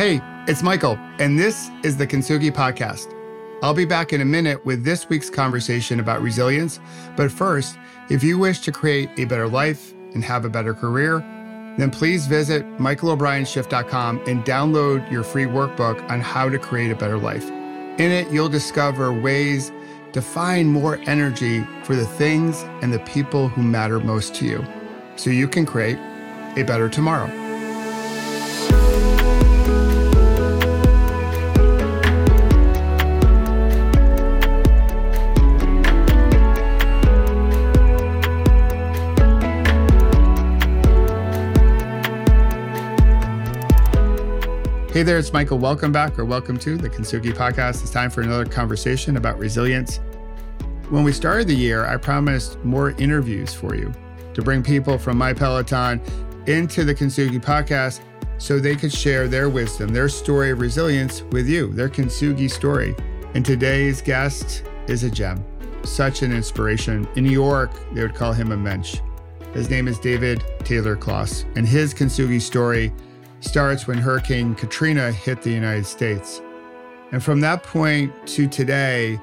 Hey, it's Michael, and this is the Kintsugi Podcast. I'll be back in a minute with this week's conversation about resilience. But first, if you wish to create a better life and have a better career, then please visit michaelobrienshift.com and download your free workbook on how to create a better life. In it, you'll discover ways to find more energy for the things and the people who matter most to you so you can create a better tomorrow. Hey there, it's Michael. Welcome back or welcome to the Kintsugi podcast. It's time for another conversation about resilience. When we started the year, I promised more interviews for you to bring people from my Peloton into the Kintsugi podcast so they could share their wisdom, their story of resilience with you, their Kintsugi story. And today's guest is a gem, such an inspiration. In New York, they would call him a mensch. His name is David Taylor Klaus, and his Kintsugi story starts when Hurricane Katrina hit the United States. And from that point to today,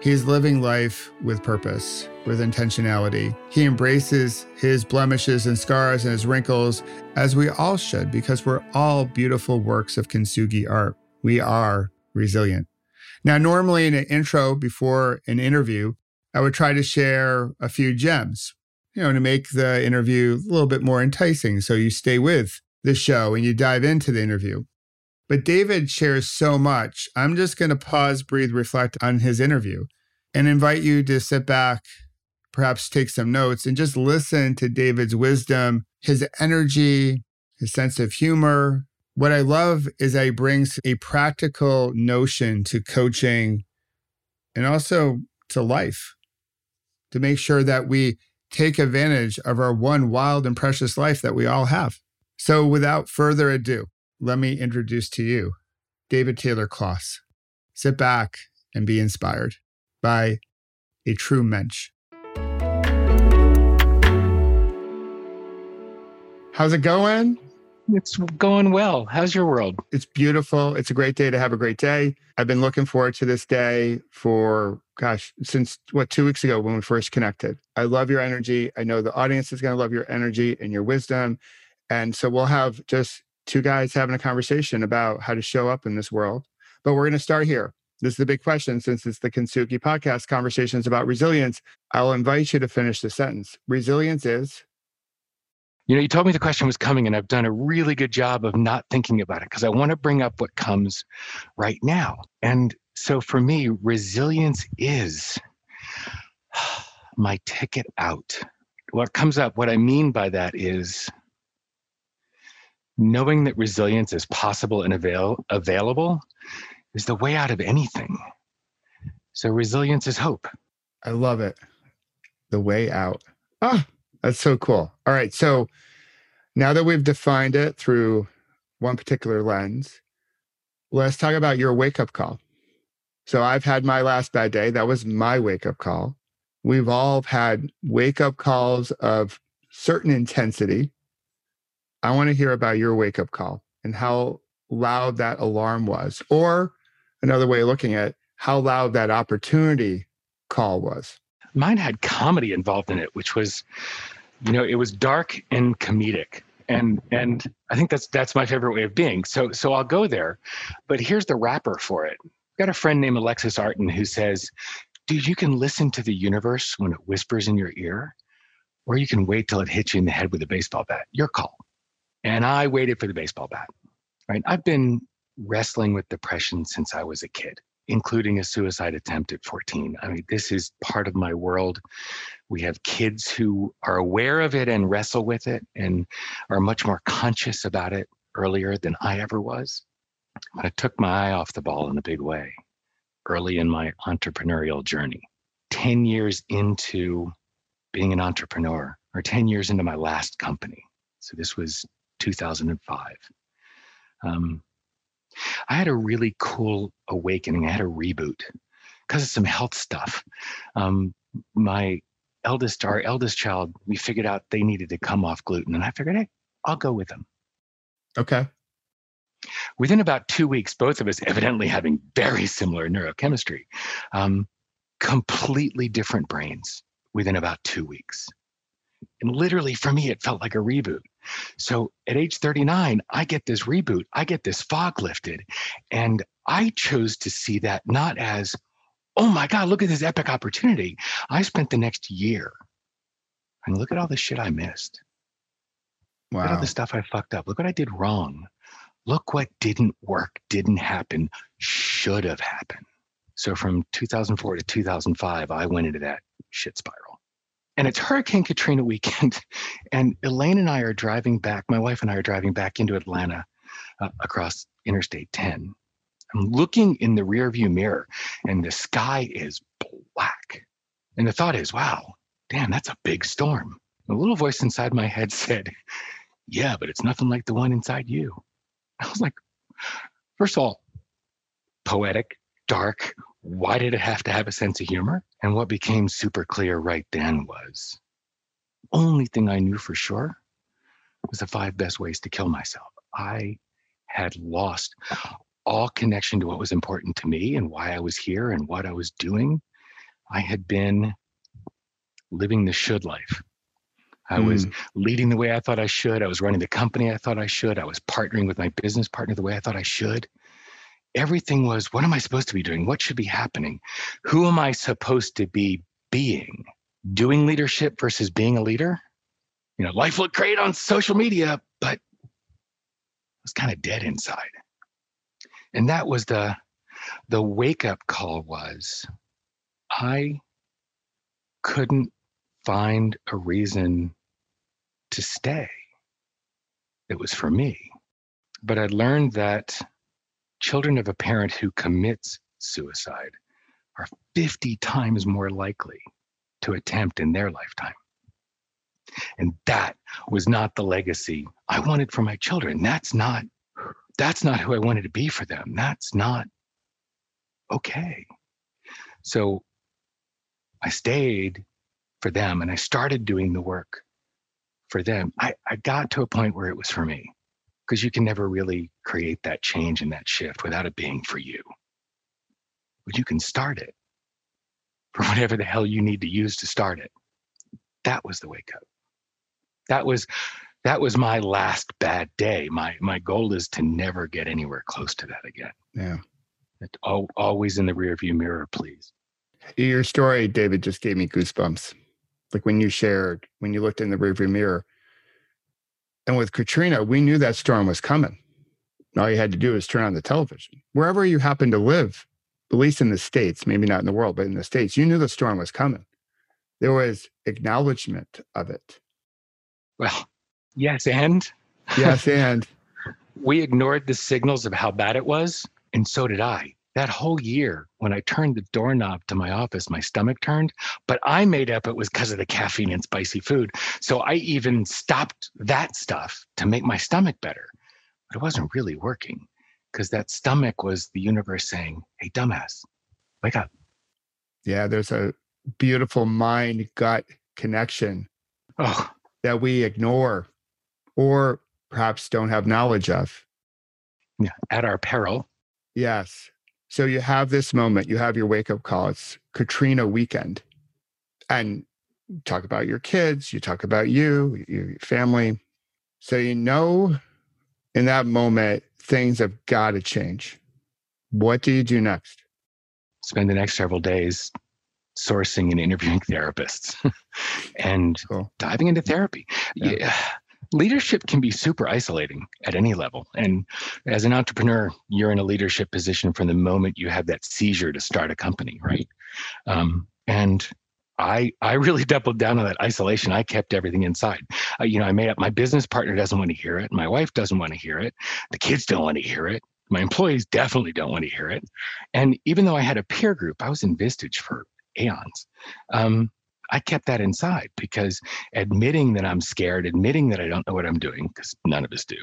he's living life with purpose, with intentionality. He embraces his blemishes and scars and his wrinkles, as we all should, because we're all beautiful works of kintsugi art. We are resilient. Now, normally in an intro before an interview, I would try to share a few gems, you know, to make the interview a little bit more enticing so you stay with the show and you dive into the interview. But David shares so much. I'm just going to pause, breathe, reflect on his interview and invite you to sit back, perhaps take some notes, and just listen to David's wisdom, his energy, his sense of humor. What I love is that he brings a practical notion to coaching and also to life to make sure that we take advantage of our one wild and precious life that we all have. So, without further ado, let me introduce to you David Taylor Klaus. Sit back and be inspired by a true mensch. How's it going? It's going well. How's your world? It's beautiful. It's a great day to have a great day. I've been looking forward to this day for, gosh, since what, two weeks ago when we first connected. I love your energy. I know the audience is going to love your energy and your wisdom and so we'll have just two guys having a conversation about how to show up in this world. But we're going to start here. This is the big question since it's the Kintsugi podcast, conversations about resilience. I'll invite you to finish the sentence. Resilience is. You know, you told me the question was coming, and I've done a really good job of not thinking about it because I want to bring up what comes right now. And so for me, resilience is my ticket out. What comes up, what I mean by that is knowing that resilience is possible and avail- available is the way out of anything. So resilience is hope. I love it. The way out. Ah, that's so cool. All right. So now that we've defined it through one particular lens, let's talk about your wake up call. So I've had my last bad day. That was my wake up call. We've all had wake up calls of certain intensity I want to hear about your wake up call and how loud that alarm was, or another way of looking at how loud that opportunity call was. Mine had comedy involved in it, which was, you know, it was dark and comedic. And and I think that's that's my favorite way of being. So so I'll go there. But here's the wrapper for it. I've got a friend named Alexis Artin who says, dude, you can listen to the universe when it whispers in your ear, or you can wait till it hits you in the head with a baseball bat. Your call. And I waited for the baseball bat. Right. I've been wrestling with depression since I was a kid, including a suicide attempt at 14. I mean, this is part of my world. We have kids who are aware of it and wrestle with it and are much more conscious about it earlier than I ever was. But I took my eye off the ball in a big way early in my entrepreneurial journey. 10 years into being an entrepreneur, or 10 years into my last company. So this was 2005. Um, I had a really cool awakening. I had a reboot because of some health stuff. Um, my eldest, our eldest child, we figured out they needed to come off gluten, and I figured, hey, I'll go with them. Okay. within about two weeks, both of us evidently having very similar neurochemistry, um, completely different brains within about two weeks. And literally for me, it felt like a reboot. So at age 39, I get this reboot, I get this fog lifted. And I chose to see that not as, oh my God, look at this epic opportunity. I spent the next year and look at all the shit I missed. Wow. Look at all the stuff I fucked up. Look what I did wrong. Look what didn't work, didn't happen, should have happened. So from 2004 to 2005, I went into that shit spiral. And it's Hurricane Katrina weekend. And Elaine and I are driving back, my wife and I are driving back into Atlanta uh, across Interstate 10. I'm looking in the rearview mirror and the sky is black. And the thought is, wow, damn, that's a big storm. A little voice inside my head said, yeah, but it's nothing like the one inside you. I was like, first of all, poetic, dark. Why did it have to have a sense of humor? And what became super clear right then was only thing I knew for sure was the five best ways to kill myself. I had lost all connection to what was important to me and why I was here and what I was doing. I had been living the should life. I mm. was leading the way I thought I should. I was running the company I thought I should. I was partnering with my business partner the way I thought I should. Everything was what am I supposed to be doing? What should be happening? Who am I supposed to be being? Doing leadership versus being a leader? You know, life looked great on social media, but I was kind of dead inside. And that was the the wake up call was I couldn't find a reason to stay. It was for me. But I learned that children of a parent who commits suicide are 50 times more likely to attempt in their lifetime. And that was not the legacy I wanted for my children. That's not that's not who I wanted to be for them. That's not okay. So I stayed for them and I started doing the work for them. I, I got to a point where it was for me because you can never really create that change and that shift without it being for you. But you can start it for whatever the hell you need to use to start it. That was the wake up. That was that was my last bad day. My my goal is to never get anywhere close to that again. Yeah. It, always in the rearview mirror, please. Your story, David, just gave me goosebumps. Like when you shared, when you looked in the rearview mirror. And with Katrina, we knew that storm was coming. All you had to do was turn on the television. Wherever you happen to live, at least in the States, maybe not in the world, but in the States, you knew the storm was coming. There was acknowledgement of it. Well, Yes, and yes, and we ignored the signals of how bad it was, and so did I. That whole year, when I turned the doorknob to my office, my stomach turned, but I made up it was because of the caffeine and spicy food. So I even stopped that stuff to make my stomach better. But it wasn't really working because that stomach was the universe saying, Hey, dumbass, wake up. Yeah, there's a beautiful mind gut connection oh. that we ignore or perhaps don't have knowledge of. Yeah, at our peril. Yes. So you have this moment, you have your wake up call. It's Katrina weekend. And talk about your kids, you talk about you, your family. So you know in that moment, things have got to change. What do you do next? Spend the next several days sourcing and interviewing therapists and cool. diving into therapy. Yeah. yeah leadership can be super isolating at any level. And as an entrepreneur, you're in a leadership position from the moment you have that seizure to start a company, right? Um, and I I really doubled down on that isolation. I kept everything inside. Uh, you know, I made up. My business partner doesn't want to hear it. My wife doesn't want to hear it. The kids don't want to hear it. My employees definitely don't want to hear it. And even though I had a peer group, I was in Vistage for aeons. Um, I kept that inside because admitting that I'm scared, admitting that I don't know what I'm doing, because none of us do,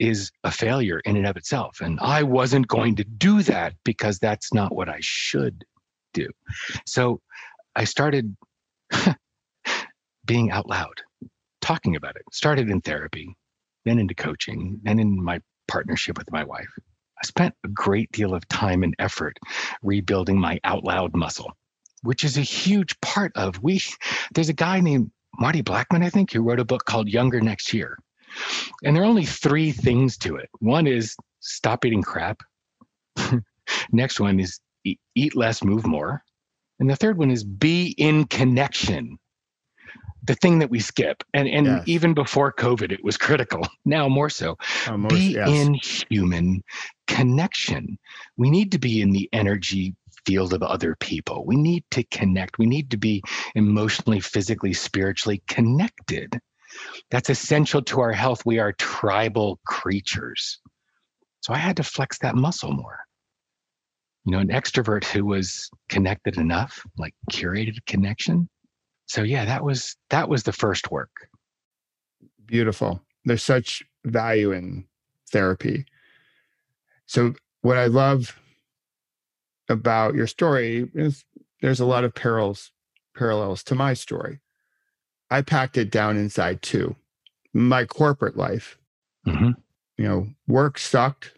is a failure in and of itself. And I wasn't going to do that because that's not what I should do. So I started being out loud, talking about it. Started in therapy, then into coaching, then in my partnership with my wife. I spent a great deal of time and effort rebuilding my out loud muscle, which is a huge part of we. There's a guy named Marty Blackman, I think, who wrote a book called Younger Next Year. And there are only three things to it. One is stop eating crap. Next one is eat less, move more. And the third one is be in connection. The thing that we skip. And and yes. even before COVID, it was critical. Now more so. Oh, most, be yes. in human connection. We need to be in the energy field of other people. We need to connect. We need to be emotionally, physically, spiritually connected. That's essential to our health. We are tribal creatures. So I had to flex that muscle more. You know, an extrovert who was connected enough, like curated connection. So yeah, that was that was the first work. Beautiful. There's such value in therapy. So what I love about your story is there's a lot of parallels parallels to my story. I packed it down inside too. My corporate life, mm-hmm. you know, work sucked.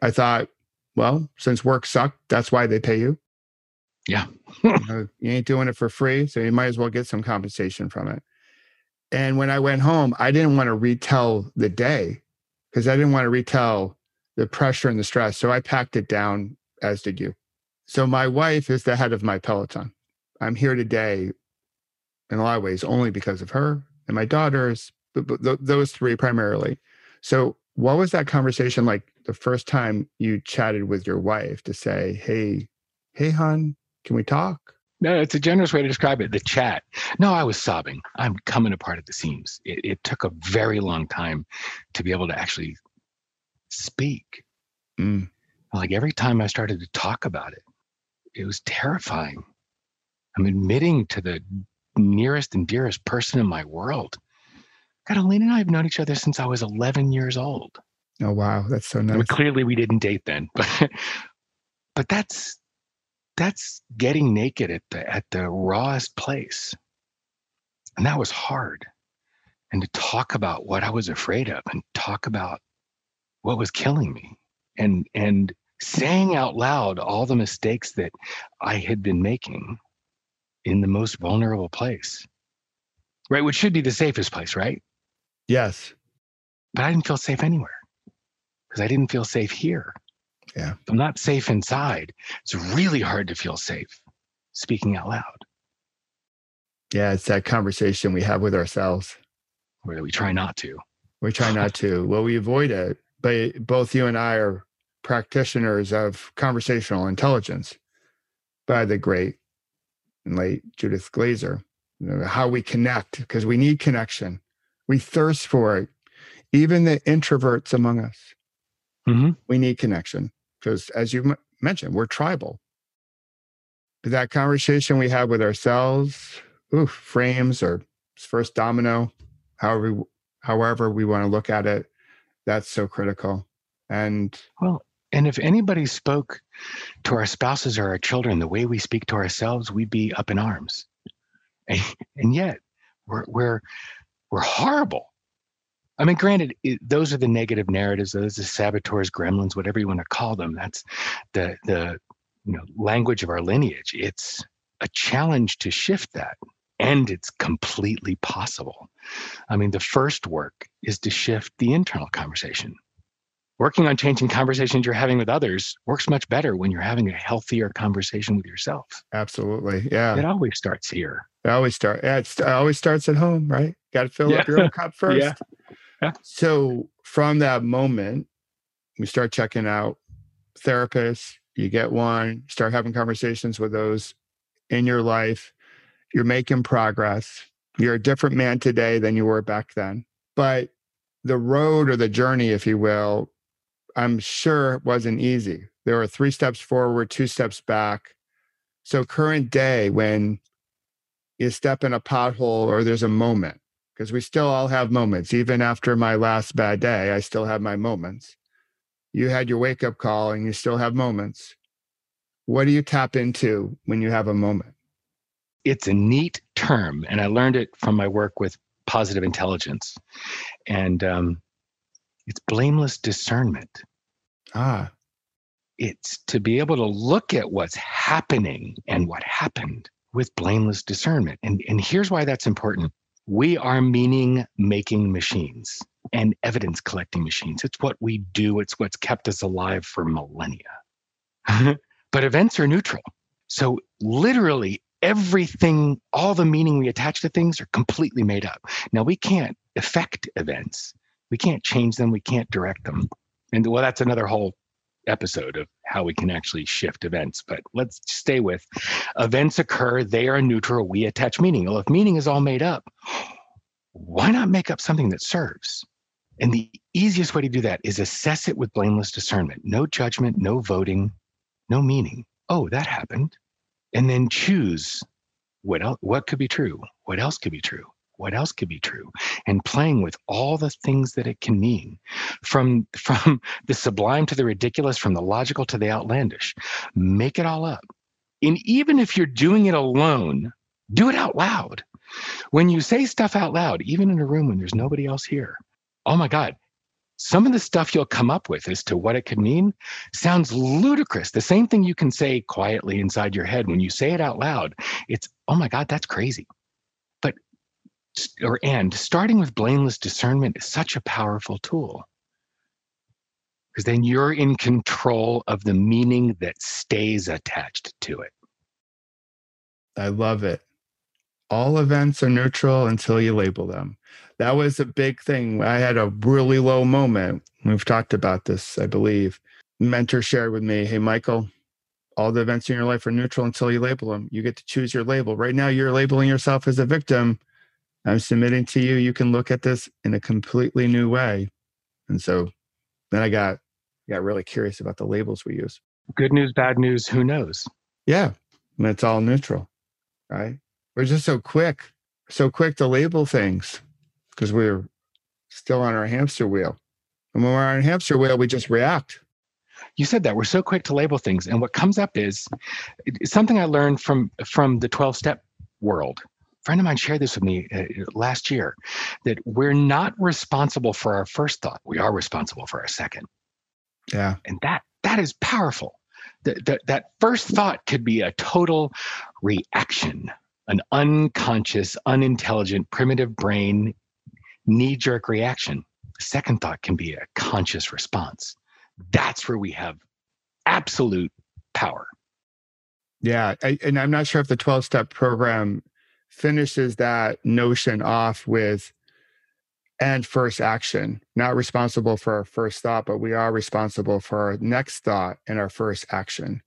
I thought, well, since work sucked, that's why they pay you. Yeah. you, know, you ain't doing it for free, so you might as well get some compensation from it. And when I went home, I didn't want to retell the day because I didn't want to retell the pressure and the stress. So I packed it down, as did you. So my wife is the head of my Peloton. I'm here today in a lot of ways only because of her and my daughters, but, but th- those three primarily. So, what was that conversation like the first time you chatted with your wife to say, "Hey, hey, hon, can we talk?" No, it's a generous way to describe it. The chat. No, I was sobbing. I'm coming apart at the seams. It, it took a very long time to be able to actually speak. Mm. Like every time I started to talk about it, it was terrifying. I'm admitting to the nearest and dearest person in my world. Catalina and I have known each other since I was 11 years old. Oh wow, that's so nice. I mean, clearly, we didn't date then, but but that's that's getting naked at the at the rawest place, and that was hard. And to talk about what I was afraid of, and talk about what was killing me, and and saying out loud all the mistakes that I had been making in the most vulnerable place, right? Which should be the safest place, right? Yes. But I didn't feel safe anywhere because I didn't feel safe here. Yeah. If I'm not safe inside, it's really hard to feel safe speaking out loud. Yeah, it's that conversation we have with ourselves. Where we try not to. We try not to. Well, we avoid it. But both you and I are practitioners of conversational intelligence by the great and late Judith Glaser. you know, how we connect, because we need connection. We thirst for it. Even the introverts among us, mm-hmm. we need connection because, as you m- mentioned, we're tribal. That conversation we have with ourselves, ooh, frames or first domino, however, however we want to look at it, that's so critical. And well, and if anybody spoke to our spouses or our children the way we speak to ourselves, we'd be up in arms. And, and yet, we're, we're, we're horrible. I mean, granted, it, those are the negative narratives. Those are saboteurs, gremlins, whatever you want to call them. That's the the you know language of our lineage. It's a challenge to shift that, and it's completely possible. I mean, the first work is to shift the internal conversation working on changing conversations you're having with others works much better when you're having a healthier conversation with yourself. Absolutely. Yeah. It always starts here. It always start. Yeah, it always starts at home, right? Got to fill yeah. up your own cup first. yeah. yeah. So from that moment, we start checking out therapists. You get one, start having conversations with those in your life. You're making progress. You're a different man today than you were back then. But the road or the journey, if you will, I'm sure it wasn't easy. There were three steps forward, two steps back. So, current day, when you step in a pothole or there's a moment, because we still all have moments. Even after my last bad day, I still have my moments. You had your wake up call and you still have moments. What do you tap into when you have a moment? It's a neat term, and I learned it from my work with positive intelligence. And um, It's blameless discernment. Ah. It's to be able to look at what's happening and what happened with blameless discernment. And, and here's why that's important. We are meaning making machines and evidence collecting machines. It's what we do, it's what's kept us alive for millennia. but events are neutral. So, literally, everything, all the meaning we attach to things are completely made up. Now, we can't affect events, we can't change them, we can't direct them. And well, that's another whole episode of how we can actually shift events. But let's stay with events occur, they are neutral, we attach meaning. Well, if meaning is all made up, why not make up something that serves? And the easiest way to do that is assess it with blameless discernment. No judgment, no voting, no meaning. Oh, that happened. And then choose what else, what could be true? What else could be true? What else could be true? And playing with all the things that it can mean, from from the sublime to the ridiculous, from the logical to the outlandish. Make it all up. And even if you're doing it alone, do it out loud. When you say stuff out loud, even in a room when there's nobody else here, oh my God, some of the stuff you'll come up with as to what it could mean sounds ludicrous. The same thing you can say quietly inside your head when you say it out loud, it's, oh my God, that's crazy. Or, and starting with blameless discernment is such a powerful tool because then you're in control of the meaning that stays attached to it. I love it. All events are neutral until you label them that was a big thing. I had a really low moment. We've talked about this, I believe. Mentor shared with me, hey, Michael, all the events in your life are neutral until you label them. You get to choose your label. Right now, you're labeling yourself as a victim. I'm submitting to you. You can look at this in a completely new way. And so then I got got really curious about the labels we use. Good news, bad news, who knows? Yeah. And it's all neutral. Right. We're just so quick, so quick to label things because we're still on our hamster wheel. And when we're on a hamster wheel, we just react. You said that we're so quick to label things, and what comes up is something I learned from from the twelve step world. A friend of mine shared this with me uh, last year that we're not responsible for our first thought; we are responsible for our second. Yeah, and that that is powerful. That that, that first thought could be a total reaction, an unconscious, unintelligent, primitive brain knee jerk reaction. Second thought can be a conscious response. That's where we have absolute power. Yeah. I, and I'm not sure if the 12 step program finishes that notion off with and first action, not responsible for our first thought, but we are responsible for our next thought and our first action.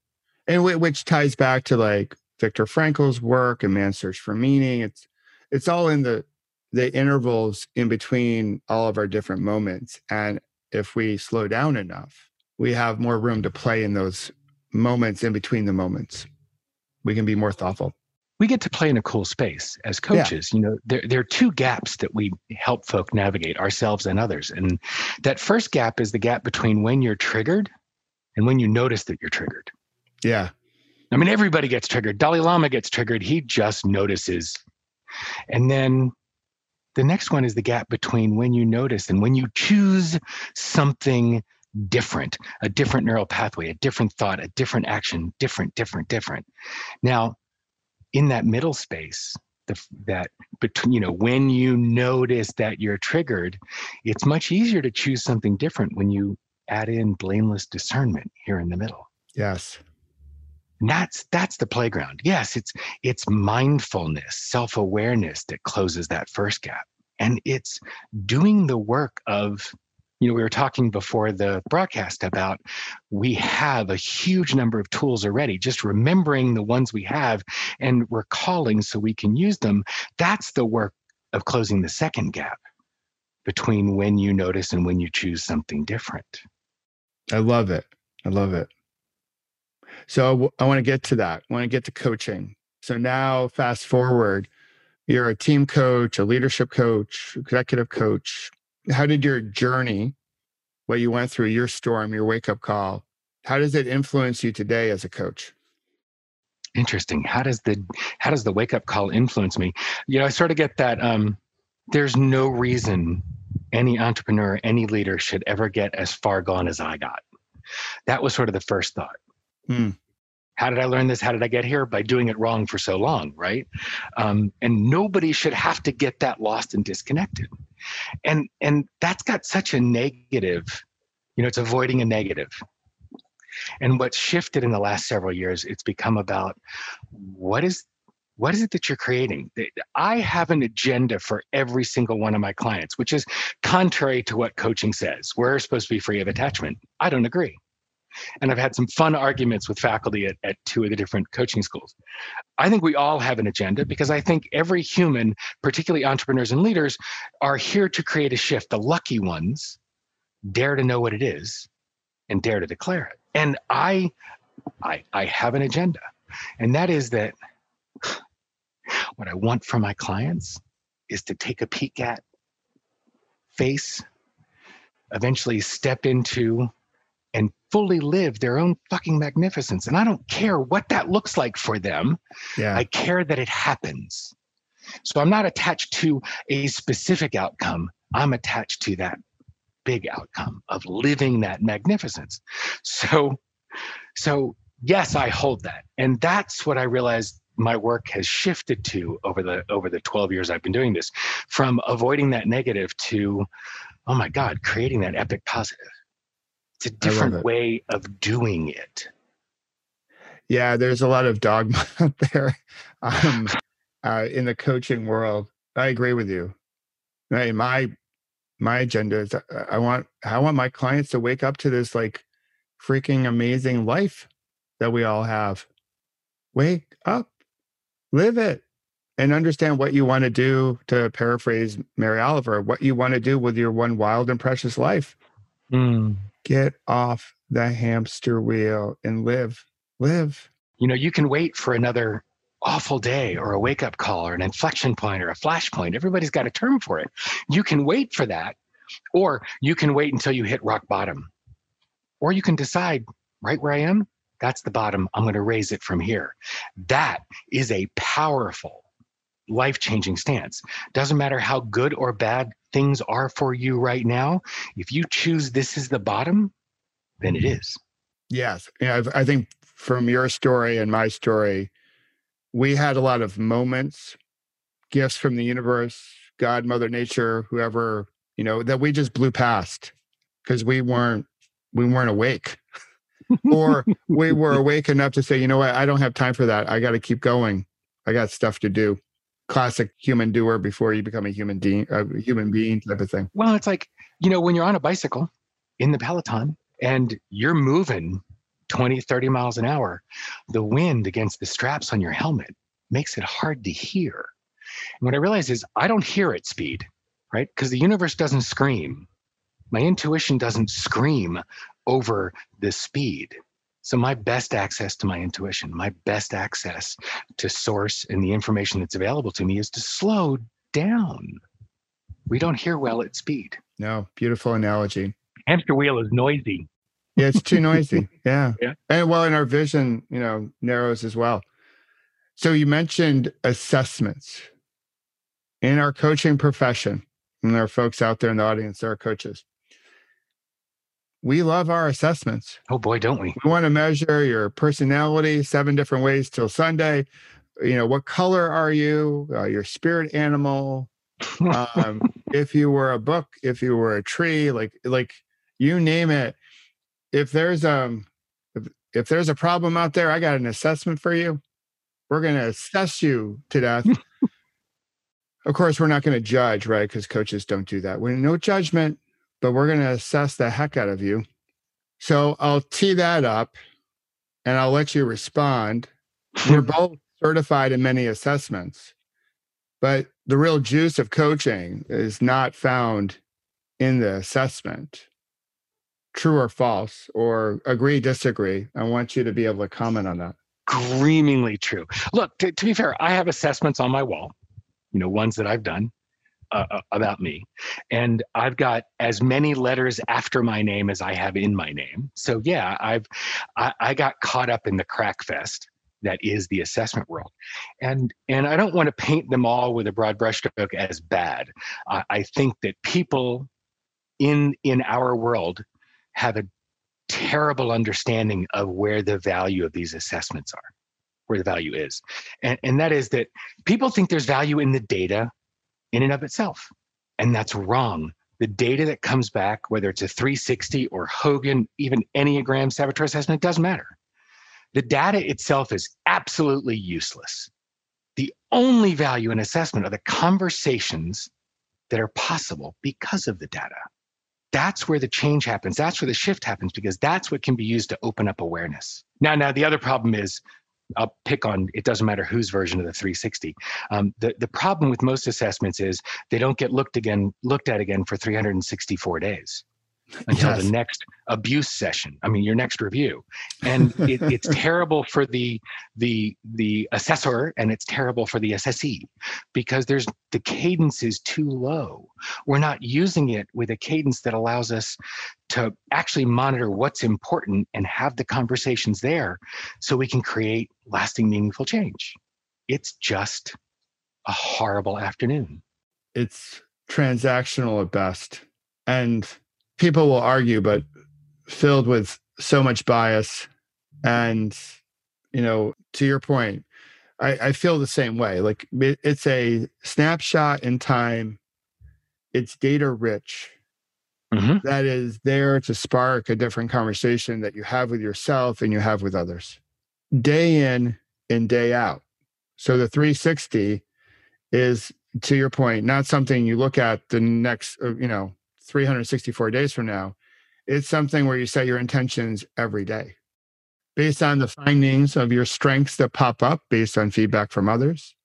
And which ties back to like Viktor Frankl's work and Man's Search for Meaning. It's it's all in the the intervals in between all of our different moments. And if we slow down enough, we have more room to play in those moments in between the moments. We can be more thoughtful. We get to play in a cool space as coaches. Yeah. You know, there, there are two gaps that we help folk navigate ourselves and others. And that first gap is the gap between when you're triggered and when you notice that you're triggered. Yeah. I mean, everybody gets triggered. Dalai Lama gets triggered. He just notices. And then the next one is the gap between when you notice and when you choose something different, a different neural pathway, a different thought, a different action, different, different, different. Now, in that middle space, the, that between you know when you notice that you're triggered, it's much easier to choose something different when you add in blameless discernment here in the middle. Yes. And that's that's the playground. Yes, it's it's mindfulness, self-awareness that closes that first gap. And it's doing the work of you know, we were talking before the broadcast about we have a huge number of tools already, just remembering the ones we have and recalling so we can use them. That's the work of closing the second gap between when you notice and when you choose something different. I love it. I love it. So I want to get to that. I want to get to coaching. So now, fast forward, you're a team coach, a leadership coach, executive coach. How did your journey, what you went through, your storm, your wake up call, how does it influence you today as a coach? Interesting. How does the how does the wake up call influence me? You know, I sort of get that um there's no reason any entrepreneur, any leader should ever get as far gone as I got. That was sort of the first thought. Hmm. How did I learn this? How did I get here? By doing it wrong for so long, right? Um, and nobody should have to get that lost and disconnected. And and that's got such a negative, you know, it's avoiding a negative. And what's shifted in the last several years, it's become about what is what is it that you're creating? I have an agenda for every single one of my clients, which is contrary to what coaching says. We're supposed to be free of attachment. I don't agree. And I've had some fun arguments with faculty at, at two of the different coaching schools. I think we all have an agenda because I think every human, particularly entrepreneurs and leaders, are here to create a shift. The lucky ones dare to know what it is and dare to declare it. And I I I have an agenda. And that is that what I want from my clients is to take a peek at, face, eventually step into, and fully live their own fucking magnificence. And I don't care what that looks like for them. Yeah. I care that it happens. So I'm not attached to a specific outcome. I'm attached to that big outcome of living that magnificence. So, so yes, I hold that. And that's what I realized my work has shifted to over the over the 12 years I've been doing this from avoiding that negative to oh my god creating that epic positive it's a different way of doing it. Yeah there's a lot of dogma out there um, uh, in the coaching world. I agree with you. Right my my agenda is uh, I want I want my clients to wake up to this like freaking amazing life that we all have. Wake up. Live it. And understand what you want to do to paraphrase mary oliver what you want to do with your one wild and precious life. Mm. Get off the hamster wheel and live live you know you can wait for another awful day or a wake up call or an inflection point or a flash point everybody's got a term for it you can wait for that or you can wait until you hit rock bottom or you can decide right where i am that's the bottom. I'm going to raise it from here. That is a powerful, life changing stance. Doesn't matter how good or bad things are for you right now. If you choose this is the bottom, then it is. Yes. Yeah, I think from your story and my story, we had a lot of moments, gifts from the universe, God, Mother Nature, whoever, you know, that we just blew past because we weren't we weren't awake or we were awake enough to say, you know what, I don't have time for that. I got to keep going. I got stuff to do. Classic human doer before you become a human being, a human being type of thing. Well, it's like you know when you're on a bicycle in the peloton and you're moving 20, 30 miles an hour, the wind against the straps on your helmet makes it hard to hear. And what I realize is I don't hear at speed, right? Because the universe doesn't scream. My intuition doesn't scream over the speed. So, my best access to my intuition, my best access to source and the information that's available to me is to slow down. We don't hear well at speed. No, beautiful analogy. Hamster wheel is noisy. Yeah, it's too noisy. Yeah. yeah. And well, and our vision, you know, narrows as well. So you mentioned assessments in our coaching profession, and there are folks out there in the audience that are coaches we love our assessments. Oh boy, don't we? We want to measure your personality seven different ways till Sunday. You know, what color are you? Uh, your spirit animal. Um, if you were a book, if you were a tree, like like you name it. If there's um if, if there's a problem out there, I got an assessment for you. We're going to assess you to death. of course, we're not going to judge, right? Because coaches don't do that. We're no judgment but we're going to assess the heck out of you. So I'll tee that up and I'll let you respond. We're both certified in many assessments, but the real juice of coaching is not found in the assessment. True or false, or agree, disagree. I want you to be able to comment on that. Screamingly true. Look, to, to be fair, I have assessments on my wall, you know, ones that I've done. Uh, uh, about me. And I've got as many letters after my name as I have in my name. So yeah, I've I, I got caught up in the crack fest that is the assessment world and and i don't want to paint them all with a broad brushstroke as bad I, I think that people in in our world have a terrible understanding of where the value of these assessments are where the value is and and that is that people think there's value in the data in and of itself and that's wrong the data that comes back whether it's a 360 or hogan even enneagram saboteur assessment doesn't matter the data itself is absolutely useless. The only value in assessment are the conversations that are possible because of the data. That's where the change happens. That's where the shift happens because that's what can be used to open up awareness. Now, now the other problem is I'll pick on it doesn't matter whose version of the 360. Um, the, the problem with most assessments is they don't get looked again looked at again for 364 days until yes. the next abuse session i mean your next review. And it, it's terrible for the the the assessor and it's terrible for the assessee because there's the cadence is too low. We're not using it with a cadence that allows us to actually monitor what's important and have the conversations there so we can create lasting meaningful change. It's just a horrible afternoon. It's transactional at best. And people will argue, but filled with so much bias. And, you know, to your point, I, I feel the same way. Like it, it's a snapshot in time, it's data rich. Mm-hmm. That is there to spark a different conversation that you have with yourself and you have with others day in and day out. So the 360 is, to your point, not something you look at the next, uh, you know, 364 days from now. It's something where you set your intentions every day based on the findings of your strengths that pop up based on feedback from others.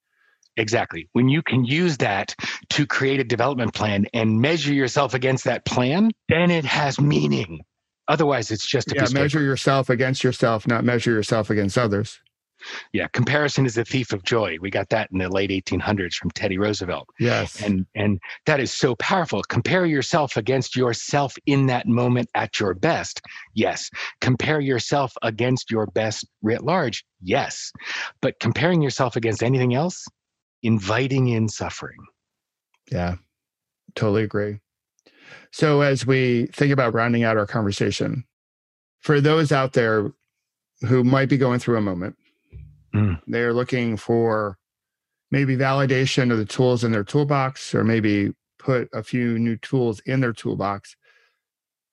Exactly. When you can use that to create a development plan and measure yourself against that plan, then it has meaning. Otherwise, it's just a yeah. Measure yourself against yourself, not measure yourself against others. Yeah, comparison is the thief of joy. We got that in the late 1800s from Teddy Roosevelt. Yes. And and that is so powerful. Compare yourself against yourself in that moment at your best. Yes. Compare yourself against your best writ large. Yes. But comparing yourself against anything else, inviting in suffering. Yeah. Totally agree. So as we think about rounding out our conversation, for those out there who might be going through a moment Mm. They're looking for maybe validation of the tools in their toolbox, or maybe put a few new tools in their toolbox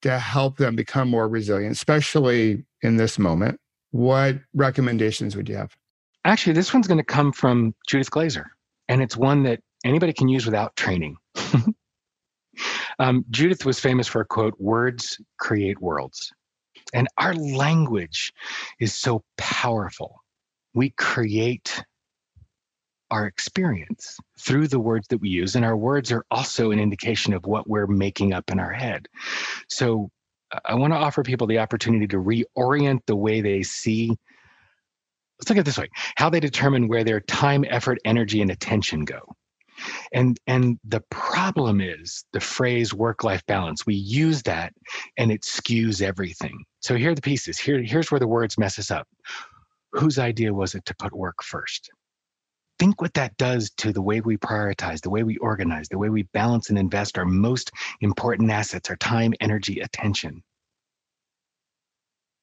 to help them become more resilient, especially in this moment. What recommendations would you have? Actually, this one's going to come from Judith Glaser, and it's one that anybody can use without training. um, Judith was famous for a quote words create worlds. And our language is so powerful we create our experience through the words that we use. And our words are also an indication of what we're making up in our head. So uh, I want to offer people the opportunity to reorient the way they see. Let's look at this way how they determine where their time, effort, energy, and attention go. And, and the problem is the phrase work life balance. We use that and it skews everything. So here are the pieces. Here, here's where the words mess us up whose idea was it to put work first? Think what that does to the way we prioritize, the way we organize, the way we balance and invest our most important assets, our time, energy, attention.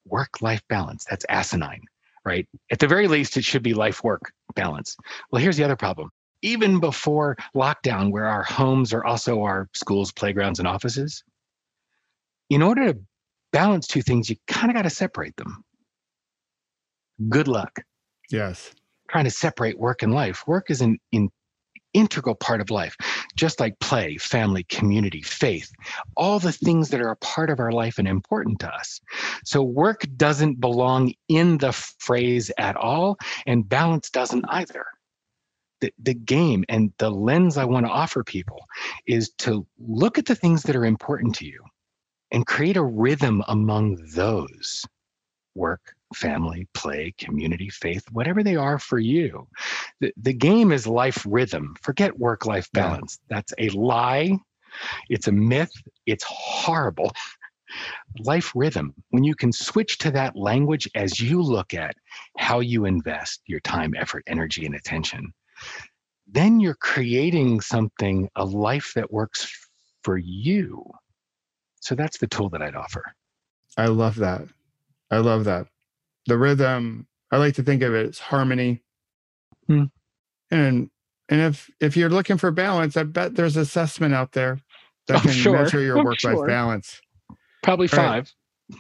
Work life balance, that's asinine, right? At the very least, it should be life work balance. Well, here's the other problem. Even before lockdown, where our homes are also our schools, playgrounds, and offices, in order to balance two things, you kind of got to separate them good luck. Yes. Trying to separate work and life. Work is an in, integral part of life, just like play, family, community, faith, all the things that are a part of our life and important to us. So work doesn't belong in the phrase at all, and balance doesn't either. The, the game and the lens I want to offer people is to look at the things that are important to you and create a rhythm among those work, family, play, community, faith, whatever they are for you. The, the game is life rhythm. Forget work life balance. Yeah. That's a lie. It's a myth. It's horrible. life rhythm, when you can switch to that language as you look at how you invest your time, effort, energy, and attention, then you're creating something, a life that works for you. So that's the tool that I'd offer. I love that. I love that. The rhythm, I like to think of it as harmony. Hmm. And and if if you're looking for balance, I bet there's assessment out there that I'm can sure. measure your I'm work life sure. balance. Probably All right. five.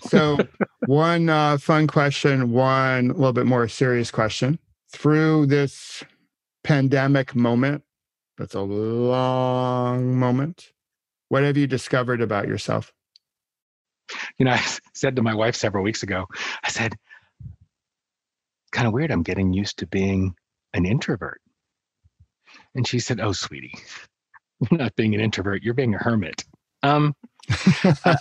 So, one uh, fun question, one a little bit more serious question. Through this pandemic moment, that's a long moment, what have you discovered about yourself? You know, I said to my wife several weeks ago, I said, kind of weird. I'm getting used to being an introvert. And she said, Oh, sweetie, you're not being an introvert, you're being a hermit. Um, I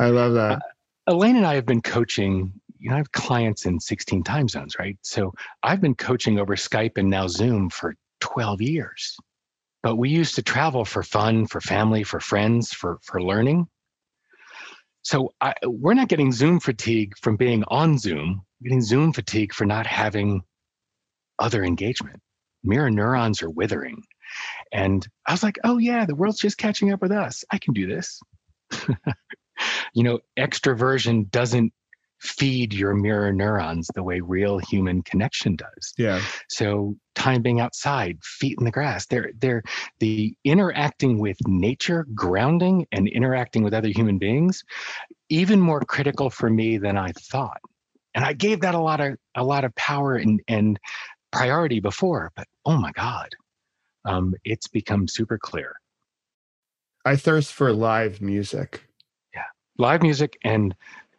love that. Elaine and I have been coaching, you know, I have clients in 16 time zones, right? So I've been coaching over Skype and now Zoom for 12 years. But we used to travel for fun, for family, for friends, for for learning. So I, we're not getting Zoom fatigue from being on Zoom. Getting Zoom fatigue for not having other engagement. Mirror neurons are withering. And I was like, oh, yeah, the world's just catching up with us. I can do this. you know, extroversion doesn't feed your mirror neurons the way real human connection does. Yeah. So time being outside, feet in the grass, they're they're the interacting with nature, grounding, and interacting with other human beings, even more critical for me than I thought. And I gave that a lot of a lot of power and and priority before, but oh my God, um, it's become super clear. I thirst for live music. Yeah, live music and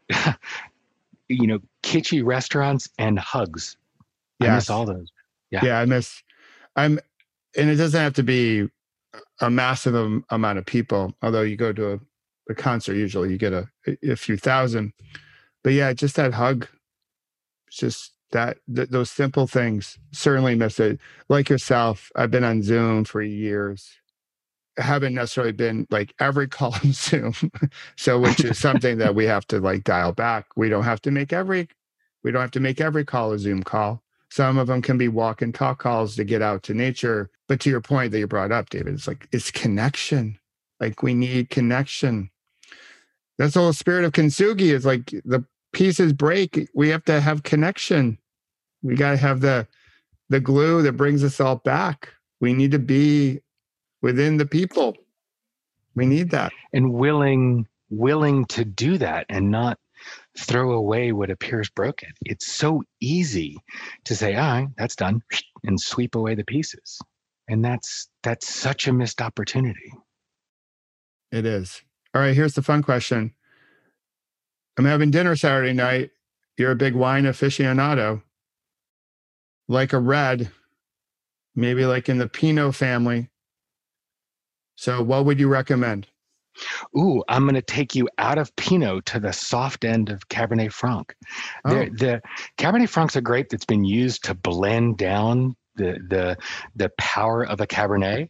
you know, kitschy restaurants and hugs. I miss all those. Yeah. Yeah, I miss. I'm, and it doesn't have to be a massive am- amount of people. Although you go to a, a concert, usually you get a, a few thousand. But yeah, just that hug, just that th- those simple things. Certainly miss it. Like yourself, I've been on Zoom for years. I haven't necessarily been like every call on Zoom. so which is something that we have to like dial back. We don't have to make every we don't have to make every call a Zoom call. Some of them can be walk and talk calls to get out to nature. But to your point that you brought up, David, it's like it's connection. Like we need connection. That's the whole spirit of kintsugi is like the pieces break. We have to have connection. We got to have the the glue that brings us all back. We need to be within the people. We need that. and willing willing to do that and not throw away what appears broken it's so easy to say all right that's done and sweep away the pieces and that's that's such a missed opportunity It is. All right, here's the fun question. I'm having dinner Saturday night. You're a big wine aficionado. Like a red, maybe like in the Pinot family. So, what would you recommend? ooh i'm going to take you out of pinot to the soft end of cabernet franc Oh, the, the cabernet franc's a grape that's been used to blend down the the the power of a cabernet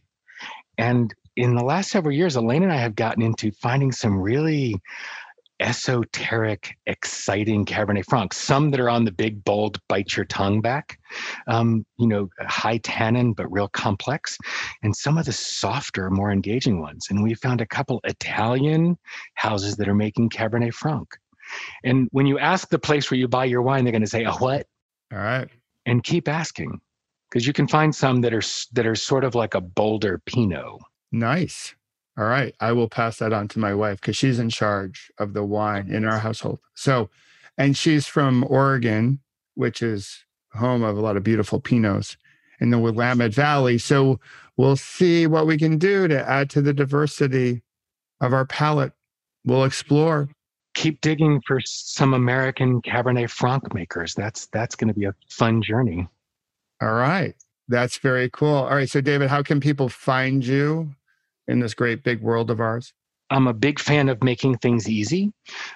and in the last several years elaine and i have gotten into finding some really esoteric exciting cabernet francs some that are on the big bold bite your tongue back um, you know high tannin but real complex and some of the softer more engaging ones and we found a couple italian houses that are making cabernet franc and when you ask the place where you buy your wine, they're going to say, "A what?" all right. And keep asking, because you can find some that are that are sort of like a bolder Pinot. Nice. All right. I will pass that on to my wife because she's in charge of the wine in our household. So, and she's from Oregon, which is home of a lot of beautiful Pinots in the Willamette Valley. So, we'll see what we can do to add to the diversity of our palate. We'll explore. Keep digging for some American Cabernet Franc makers. That's that's going to be a fun journey. All right. That's very cool. All right. So, David, how can people find you in this great big world of ours? I'm a big fan of making things easy.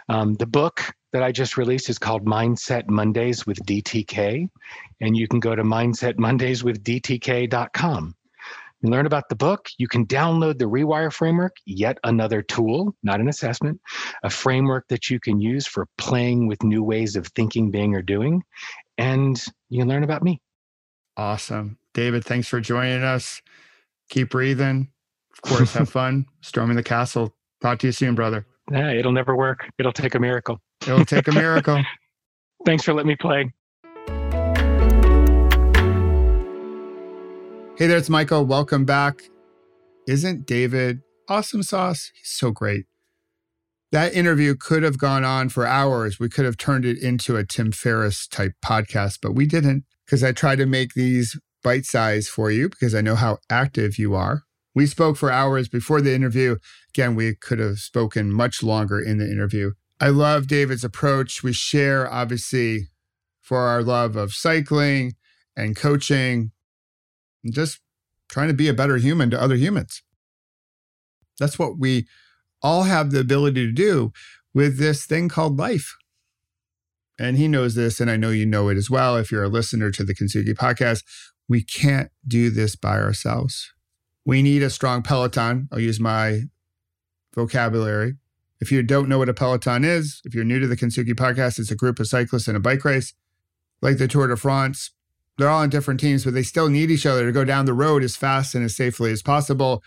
Um, the book that I just released is called Mindset Mondays with DTK, and you can go to mindsetmondayswithdtk.com. You learn about the book. You can download the Rewire framework, yet another tool, not an assessment, a framework that you can use for playing with new ways of thinking, being, or doing. And you can learn about me. Awesome. David, thanks for joining us. Keep breathing. Of course, have fun storming the castle. Talk to you soon, brother. Yeah, it'll never work. It'll take a miracle. It'll take a miracle. thanks for letting me play. Hey there, it's Michael. Welcome back. Isn't David awesome sauce? He's so great. That interview could have gone on for hours. We could have turned it into a Tim Ferriss type podcast, but we didn't because I try to make these bite size for you because I know how active you are. We spoke for hours before the interview. Again, we could have spoken much longer in the interview. I love David's approach. We share, obviously, for our love of cycling and coaching, and just trying to be a better human to other humans. That's what we all have the ability to do with this thing called life. And he knows this, and I know you know it as well. If you're a listener to the Kintsugi podcast, we can't do this by ourselves. We need a strong Peloton. I'll use my vocabulary. If you don't know what a Peloton is, if you're new to the Kintsugi podcast, it's a group of cyclists in a bike race, like the Tour de France they're all on different teams, but they still need each other to go down the road as fast and as safely as possible.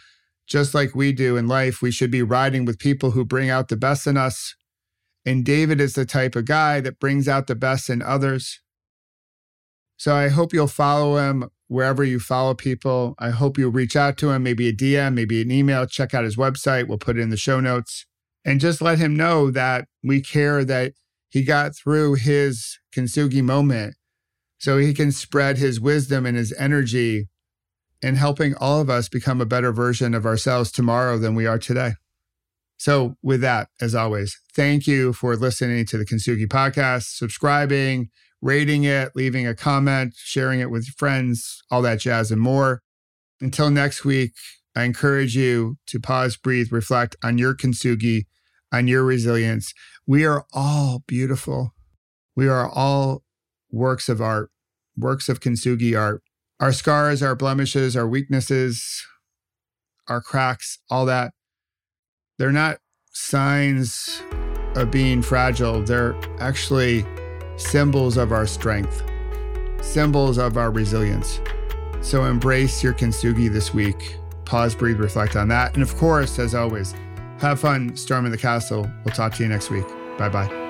Just like we do in life, we should be riding with people who bring out the best in us. And David is the type of guy that brings out the best in others. So I hope you'll follow him wherever you follow people. I hope you'll reach out to him, maybe a DM, maybe an email. Check out his website. We'll put it in the show notes. And just let him know that we care that he got through his Kintsugi moment so he can spread his wisdom and his energy in helping all of us become a better version of ourselves tomorrow than we are today. So, with that, as always, thank you for listening to the Kintsugi podcast, subscribing, rating it, leaving a comment, sharing it with friends, all that jazz and more. Until next week, I encourage you to pause, breathe, reflect on your Kintsugi, on your resilience. We are all beautiful. We are all works of art, works of kintsugi art. Our scars, our blemishes, our weaknesses, our cracks, all that, they're not signs of being fragile. They're actually symbols of our strength, symbols of our resilience. So embrace your kintsugi this week. Pause, breathe, reflect on that. And of course, as always, have fun storming the castle. We'll talk to you next week. Bye bye.